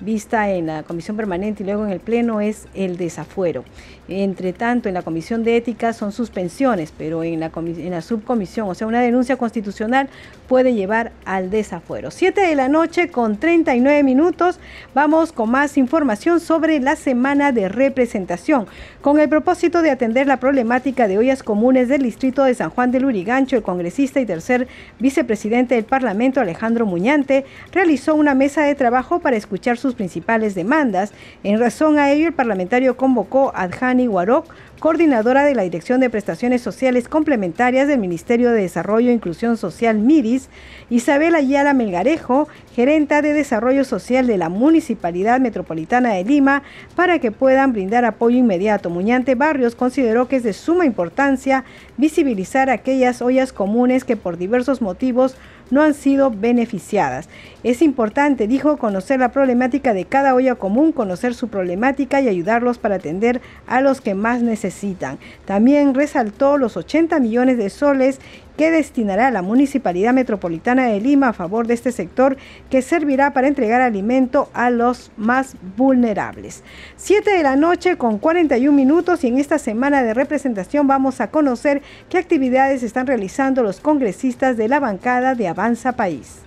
vista en la comisión permanente y luego en el pleno es el desafuero. Entre tanto, en la comisión de ética son suspensiones, pero en la, subcomisión, o sea, una denuncia constitucional puede llevar al desafuero. 7 de la noche con 39 minutos, vamos con más información sobre la semana de representación. Con el propósito de atender la problemática de ollas comunes del distrito de San Juan del Urigancho, el congresista y tercer vicepresidente del Parlamento, Alejandro Muñante, realizó una mesa de trabajo para escuchar sus principales demandas. En razón a ello, el parlamentario convocó a Adjani Warok, coordinadora de la Dirección de Prestaciones Sociales Complementarias del Ministerio de Desarrollo e Inclusión Social MIDIS, Isabel Ayala Melgarejo, gerenta de Desarrollo Social de la Municipalidad Metropolitana de Lima, para que puedan brindar apoyo inmediato. Muñante Barrios consideró que es de suma importancia visibilizar aquellas ollas comunes que por diversos motivos no han sido beneficiadas. Es importante, dijo, conocer la problemática de cada olla común, conocer su problemática y ayudarlos para atender a los que más necesitan. También resaltó los 80 millones de soles que destinará la Municipalidad Metropolitana de Lima a favor de este sector que servirá para entregar alimento a los más vulnerables. Siete de la noche con 41 minutos y en esta semana de representación vamos a conocer qué actividades están realizando los congresistas de la bancada de Avanza País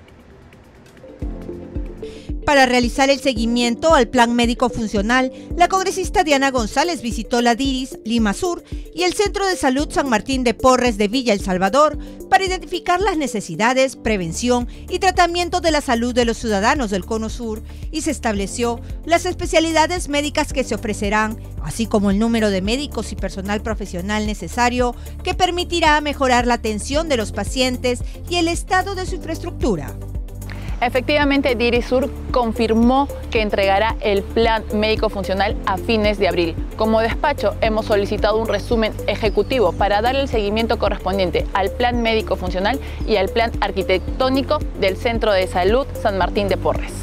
para realizar el seguimiento al plan médico funcional, la congresista Diana González visitó la DIRIS Lima Sur y el Centro de Salud San Martín de Porres de Villa El Salvador para identificar las necesidades, prevención y tratamiento de la salud de los ciudadanos del Cono Sur y se estableció las especialidades médicas que se ofrecerán, así como el número de médicos y personal profesional necesario que permitirá mejorar la atención de los pacientes y el estado de su infraestructura. Efectivamente, Dirisur confirmó que entregará el plan médico funcional a fines de abril. Como despacho, hemos solicitado un resumen ejecutivo para dar el seguimiento correspondiente al plan médico funcional y al plan arquitectónico del Centro de Salud San Martín de Porres.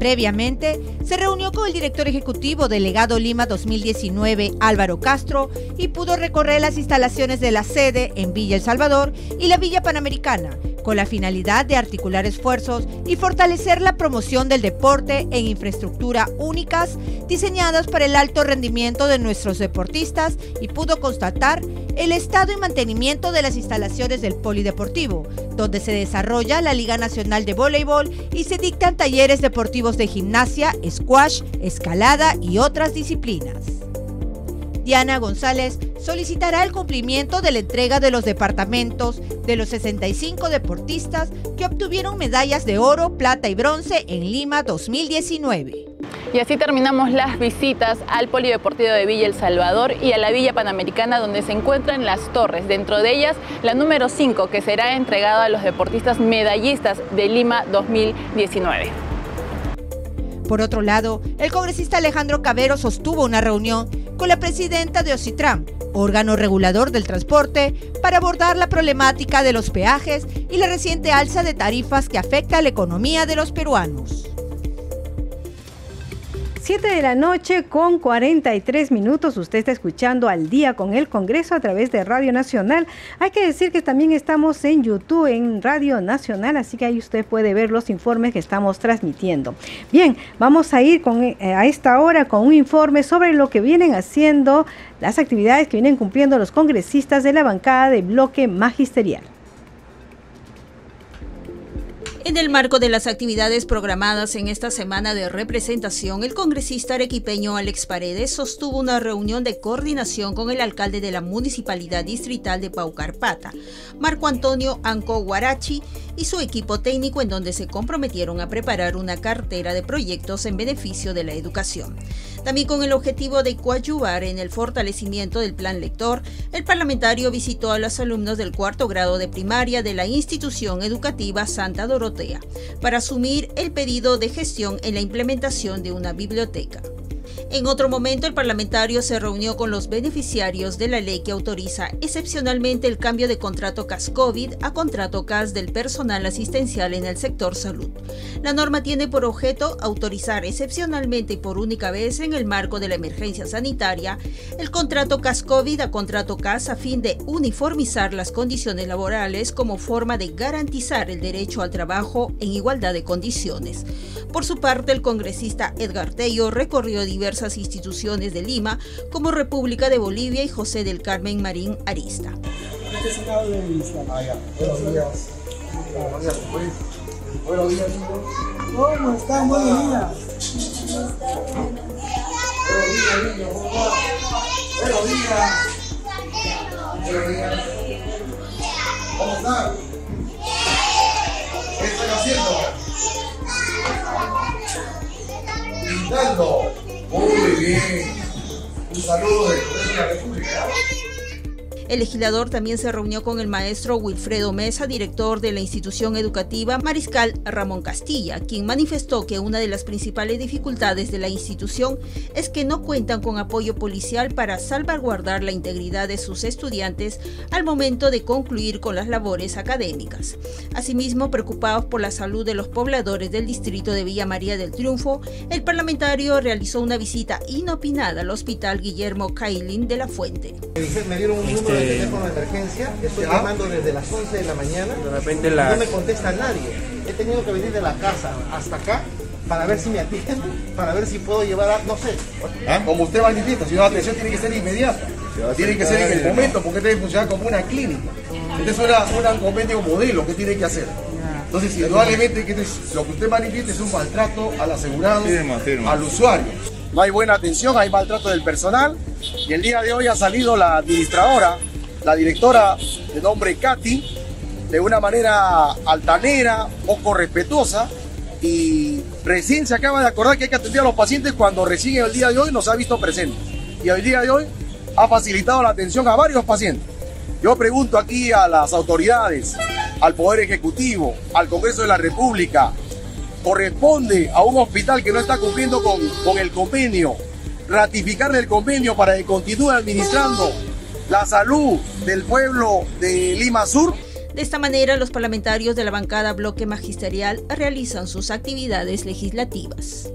Previamente, se reunió con el director ejecutivo del Legado Lima 2019, Álvaro Castro, y pudo recorrer las instalaciones de la sede en Villa El Salvador y la Villa Panamericana, con la finalidad de articular esfuerzos y fortalecer la promoción del deporte en infraestructura únicas diseñadas para el alto rendimiento de nuestros deportistas y pudo constatar el estado y mantenimiento de las instalaciones del polideportivo, donde se desarrolla la Liga Nacional de Voleibol y se dictan talleres deportivos de gimnasia, squash, escalada y otras disciplinas. Diana González solicitará el cumplimiento de la entrega de los departamentos de los 65 deportistas que obtuvieron medallas de oro, plata y bronce en Lima 2019. Y así terminamos las visitas al Polideportivo de Villa El Salvador y a la Villa Panamericana donde se encuentran las torres, dentro de ellas la número 5 que será entregada a los deportistas medallistas de Lima 2019. Por otro lado, el congresista Alejandro Cabero sostuvo una reunión con la presidenta de Ocitram, órgano regulador del transporte, para abordar la problemática de los peajes y la reciente alza de tarifas que afecta a la economía de los peruanos. 7 de la noche con 43 minutos. Usted está escuchando al día con el Congreso a través de Radio Nacional. Hay que decir que también estamos en YouTube, en Radio Nacional, así que ahí usted puede ver los informes que estamos transmitiendo. Bien, vamos a ir con, eh, a esta hora con un informe sobre lo que vienen haciendo, las actividades que vienen cumpliendo los congresistas de la bancada de bloque magisterial. En el marco de las actividades programadas en esta semana de representación, el congresista arequipeño Alex Paredes sostuvo una reunión de coordinación con el alcalde de la Municipalidad Distrital de Paucarpata, Marco Antonio Anco Guarachi, y su equipo técnico en donde se comprometieron a preparar una cartera de proyectos en beneficio de la educación. También con el objetivo de coadyuvar en el fortalecimiento del plan lector, el parlamentario visitó a los alumnos del cuarto grado de primaria de la institución educativa Santa Dorotea para asumir el pedido de gestión en la implementación de una biblioteca. En otro momento, el parlamentario se reunió con los beneficiarios de la ley que autoriza excepcionalmente el cambio de contrato CAS-COVID a contrato CAS del personal asistencial en el sector salud. La norma tiene por objeto autorizar excepcionalmente y por única vez en el marco de la emergencia sanitaria el contrato CAS-COVID a contrato CAS a fin de uniformizar las condiciones laborales como forma de garantizar el derecho al trabajo en igualdad de condiciones. Por su parte, el congresista Edgar Tello recorrió diversas instituciones de Lima, como República de Bolivia y José del Carmen Marín Arista. Buenos días, ¿Cómo están? Buenos días. Buenos días, Buenos días. Buenos días. ¿Cómo están? ¿Qué están haciendo? Pintando. Muy bien. Un saludo de la República. El legislador también se reunió con el maestro Wilfredo Mesa, director de la institución educativa Mariscal Ramón Castilla, quien manifestó que una de las principales dificultades de la institución es que no cuentan con apoyo policial para salvaguardar la integridad de sus estudiantes al momento de concluir con las labores académicas. Asimismo, preocupados por la salud de los pobladores del distrito de Villa María del Triunfo, el parlamentario realizó una visita inopinada al hospital Guillermo Cailín de la Fuente. Me dieron un número de teléfono de emergencia, estoy llamando desde las 11 de la mañana, de repente la... no me contesta nadie. He tenido que venir de la casa hasta acá para ver si me atienden, para ver si puedo llevar a, no sé. ¿Ah? Como usted manifiesta, si la atención tiene que ser inmediata, tiene que ser en el momento, porque debe funcionar como una clínica. Este es un convenio modelo que tiene que hacer. Entonces, indudablemente, que lo que usted manifiesta es un maltrato al asegurado, al usuario. No hay buena atención, hay maltrato del personal. Y el día de hoy ha salido la administradora la directora de nombre Katy, de una manera altanera, poco respetuosa, y recién se acaba de acordar que hay que atender a los pacientes cuando recién el día de hoy nos ha visto presente. Y el día de hoy ha facilitado la atención a varios pacientes. Yo pregunto aquí a las autoridades, al Poder Ejecutivo, al Congreso de la República, corresponde a un hospital que no está cumpliendo con, con el convenio, ratificarle el convenio para que continúe administrando la salud del pueblo de Lima Sur. De esta manera, los parlamentarios de la bancada Bloque Magisterial realizan sus actividades legislativas.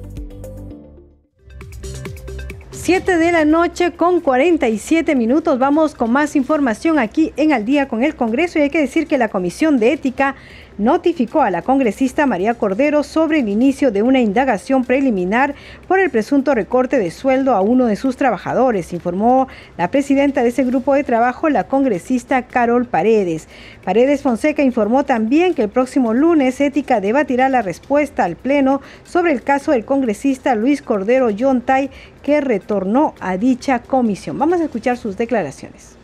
7 de la noche con 47 minutos. Vamos con más información aquí en Al día con el Congreso y hay que decir que la Comisión de Ética notificó a la congresista María Cordero sobre el inicio de una indagación preliminar por el presunto recorte de sueldo a uno de sus trabajadores, informó la presidenta de ese grupo de trabajo, la congresista Carol Paredes. Paredes Fonseca informó también que el próximo lunes Ética debatirá la respuesta al Pleno sobre el caso del congresista Luis Cordero Yontay, que retornó a dicha comisión. Vamos a escuchar sus declaraciones.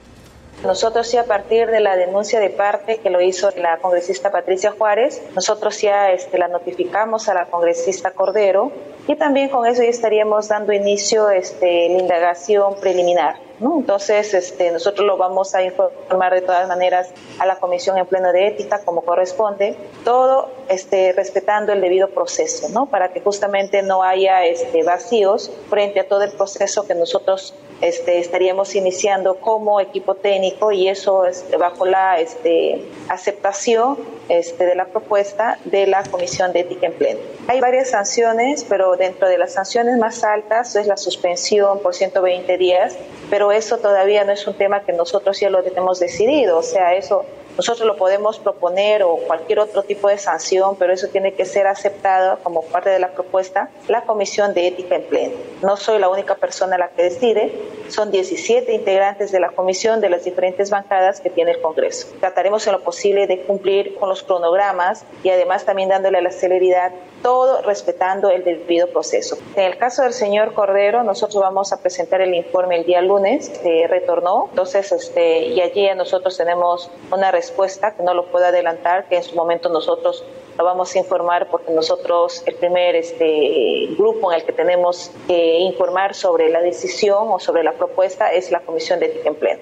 Nosotros ya a partir de la denuncia de parte que lo hizo la congresista Patricia Juárez, nosotros ya este, la notificamos a la congresista Cordero y también con eso ya estaríamos dando inicio este, la indagación preliminar. Entonces, este, nosotros lo vamos a informar de todas maneras a la Comisión en Pleno de Ética como corresponde, todo este, respetando el debido proceso, ¿no? para que justamente no haya este, vacíos frente a todo el proceso que nosotros este, estaríamos iniciando como equipo técnico y eso este, bajo la este, aceptación este, de la propuesta de la Comisión de Ética en Pleno. Hay varias sanciones, pero dentro de las sanciones más altas es la suspensión por 120 días, pero eso todavía no es un tema que nosotros ya lo tenemos decidido, o sea, eso nosotros lo podemos proponer o cualquier otro tipo de sanción, pero eso tiene que ser aceptado como parte de la propuesta la Comisión de Ética en Pleno. No soy la única persona la que decide, son 17 integrantes de la comisión de las diferentes bancadas que tiene el Congreso. Trataremos en lo posible de cumplir con los cronogramas y además también dándole la celeridad todo respetando el debido proceso. En el caso del señor Cordero, nosotros vamos a presentar el informe el día lunes, que retornó, entonces, este, y allí nosotros tenemos una respuesta que no lo puedo adelantar, que en su momento nosotros lo vamos a informar porque nosotros, el primer este, grupo en el que tenemos que informar sobre la decisión o sobre la propuesta es la Comisión de Ética en Pleno.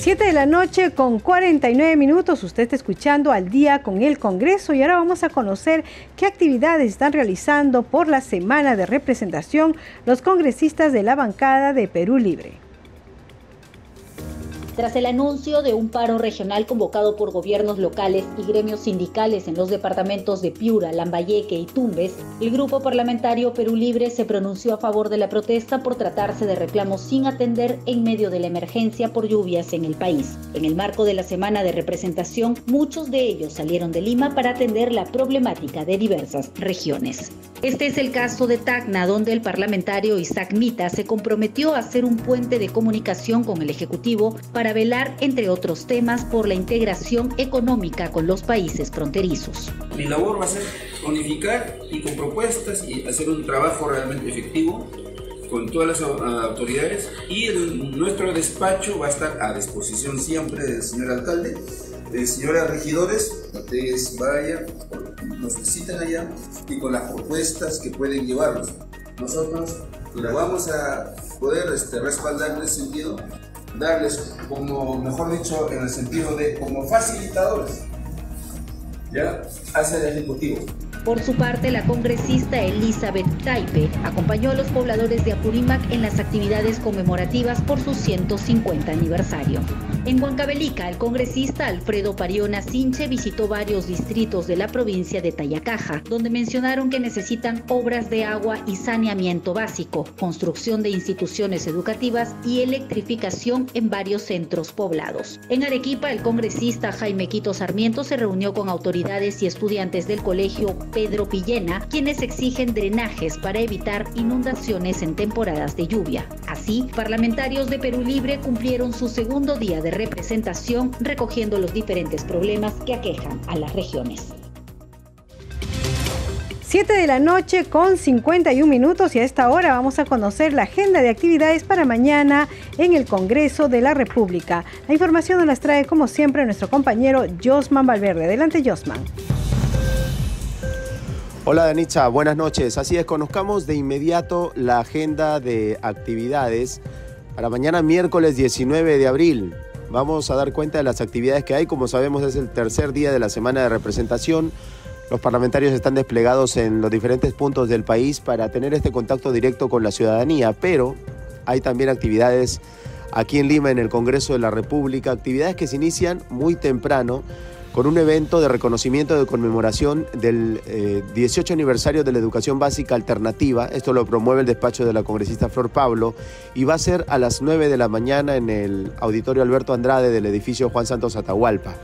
7 de la noche con 49 minutos, usted está escuchando al día con el Congreso y ahora vamos a conocer qué actividades están realizando por la semana de representación los congresistas de la bancada de Perú Libre. Tras el anuncio de un paro regional convocado por gobiernos locales y gremios sindicales en los departamentos de Piura, Lambayeque y Tumbes, el grupo parlamentario Perú Libre se pronunció a favor de la protesta por tratarse de reclamos sin atender en medio de la emergencia por lluvias en el país. En el marco de la semana de representación, muchos de ellos salieron de Lima para atender la problemática de diversas regiones. Este es el caso de Tacna, donde el parlamentario Isaac Mita se comprometió a hacer un puente de comunicación con el Ejecutivo para velar, entre otros temas, por la integración económica con los países fronterizos. Mi labor va a ser unificar y con propuestas y hacer un trabajo realmente efectivo con todas las autoridades y nuestro despacho va a estar a disposición siempre del señor alcalde, de señores regidores, ustedes vayan, nos visiten allá y con las propuestas que pueden llevarnos. Nosotros Pero vamos a poder este, respaldar en ese sentido, darles como, mejor dicho, en el sentido de como facilitadores, ¿ya? Hacia el Ejecutivo. Por su parte, la congresista Elizabeth Taipe acompañó a los pobladores de Apurímac en las actividades conmemorativas por su 150 aniversario. En Huancavelica, el congresista Alfredo Pariona Sinche visitó varios distritos de la provincia de Tayacaja, donde mencionaron que necesitan obras de agua y saneamiento básico, construcción de instituciones educativas y electrificación en varios centros poblados. En Arequipa, el congresista Jaime Quito Sarmiento se reunió con autoridades y estudiantes del colegio Pedro Pillena, quienes exigen drenajes para evitar inundaciones en temporadas de lluvia. Así, parlamentarios de Perú Libre cumplieron su segundo día de representación recogiendo los diferentes problemas que aquejan a las regiones. 7 de la noche con 51 minutos y a esta hora vamos a conocer la agenda de actividades para mañana en el Congreso de la República. La información nos las trae como siempre nuestro compañero Josman Valverde. Adelante Josman. Hola Danicha, buenas noches. Así es, conozcamos de inmediato la agenda de actividades para mañana miércoles 19 de abril. Vamos a dar cuenta de las actividades que hay. Como sabemos es el tercer día de la semana de representación. Los parlamentarios están desplegados en los diferentes puntos del país para tener este contacto directo con la ciudadanía, pero hay también actividades aquí en Lima, en el Congreso de la República, actividades que se inician muy temprano con un evento de reconocimiento de conmemoración del 18 eh, aniversario de la educación básica alternativa. Esto lo promueve el despacho de la congresista Flor Pablo y va a ser a las 9 de la mañana en el auditorio Alberto Andrade del edificio Juan Santos Atahualpa.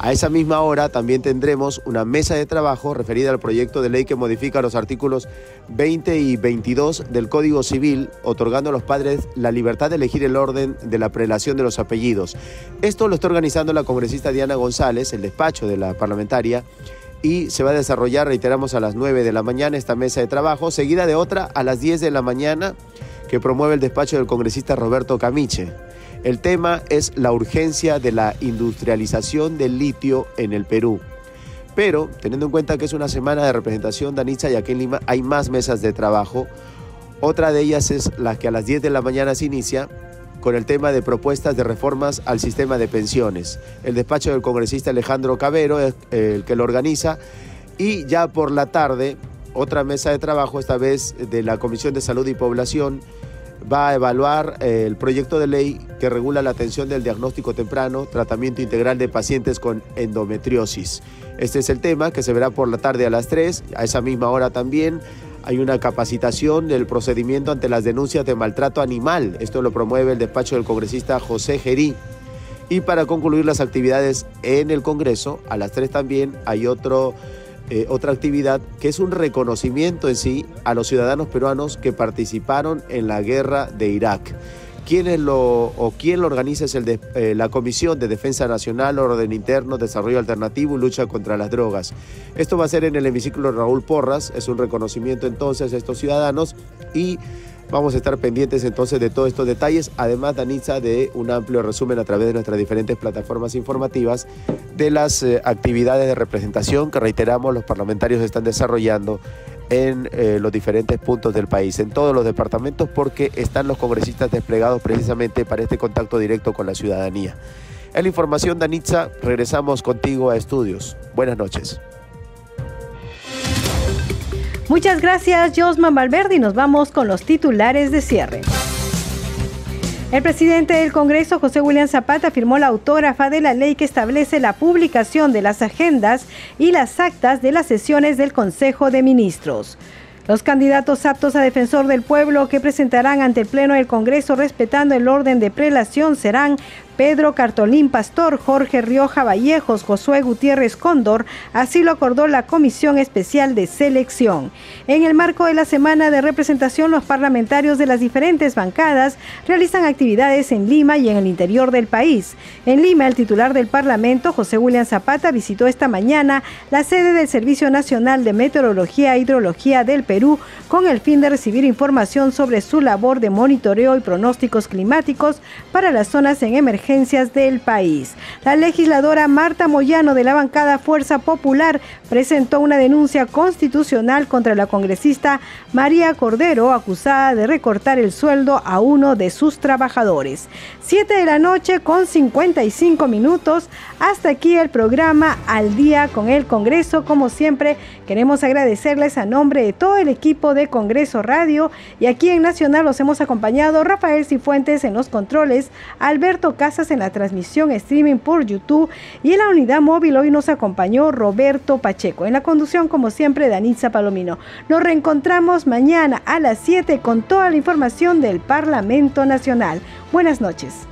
A esa misma hora también tendremos una mesa de trabajo referida al proyecto de ley que modifica los artículos 20 y 22 del Código Civil, otorgando a los padres la libertad de elegir el orden de la prelación de los apellidos. Esto lo está organizando la congresista Diana González, el despacho de la parlamentaria, y se va a desarrollar, reiteramos, a las 9 de la mañana esta mesa de trabajo, seguida de otra a las 10 de la mañana que promueve el despacho del congresista Roberto Camiche. El tema es la urgencia de la industrialización del litio en el Perú. Pero, teniendo en cuenta que es una semana de representación Danitza y aquí en Lima hay más mesas de trabajo, otra de ellas es la que a las 10 de la mañana se inicia con el tema de propuestas de reformas al sistema de pensiones. El despacho del congresista Alejandro Cabero es el que lo organiza y ya por la tarde otra mesa de trabajo, esta vez de la Comisión de Salud y Población, va a evaluar eh, el proyecto de ley que regula la atención del diagnóstico temprano, tratamiento integral de pacientes con endometriosis. Este es el tema que se verá por la tarde a las 3. A esa misma hora también hay una capacitación del procedimiento ante las denuncias de maltrato animal. Esto lo promueve el despacho del congresista José Gerí. Y para concluir las actividades en el Congreso, a las 3 también hay otro eh, otra actividad que es un reconocimiento en sí a los ciudadanos peruanos que participaron en la guerra de Irak. ¿Quién lo, o quién lo organiza es eh, la Comisión de Defensa Nacional, Orden Interno, Desarrollo Alternativo y Lucha contra las Drogas. Esto va a ser en el hemiciclo Raúl Porras, es un reconocimiento entonces a estos ciudadanos y Vamos a estar pendientes entonces de todos estos detalles, además Danitza de un amplio resumen a través de nuestras diferentes plataformas informativas de las eh, actividades de representación que reiteramos los parlamentarios están desarrollando en eh, los diferentes puntos del país, en todos los departamentos, porque están los congresistas desplegados precisamente para este contacto directo con la ciudadanía. En la información, Danitza, regresamos contigo a estudios. Buenas noches. Muchas gracias, Josman Valverde, y nos vamos con los titulares de cierre. El presidente del Congreso, José William Zapata, firmó la autógrafa de la ley que establece la publicación de las agendas y las actas de las sesiones del Consejo de Ministros. Los candidatos aptos a defensor del pueblo que presentarán ante el Pleno del Congreso respetando el orden de prelación serán Pedro Cartolín Pastor, Jorge Rioja Vallejos, Josué Gutiérrez Cóndor, así lo acordó la Comisión Especial de Selección. En el marco de la semana de representación, los parlamentarios de las diferentes bancadas realizan actividades en Lima y en el interior del país. En Lima, el titular del Parlamento, José William Zapata, visitó esta mañana la sede del Servicio Nacional de Meteorología e Hidrología del Perú con el fin de recibir información sobre su labor de monitoreo y pronósticos climáticos para las zonas en emergencia emergencias del país. La legisladora Marta Moyano de la bancada Fuerza Popular presentó una denuncia constitucional contra la congresista María Cordero, acusada de recortar el sueldo a uno de sus trabajadores. Siete de la noche con 55 minutos. Hasta aquí el programa Al día con el Congreso. Como siempre, queremos agradecerles a nombre de todo el equipo de Congreso Radio y aquí en Nacional los hemos acompañado Rafael Cifuentes en los controles, Alberto En la transmisión streaming por YouTube y en la unidad móvil hoy nos acompañó Roberto Pacheco. En la conducción, como siempre, Danitza Palomino. Nos reencontramos mañana a las 7 con toda la información del Parlamento Nacional. Buenas noches.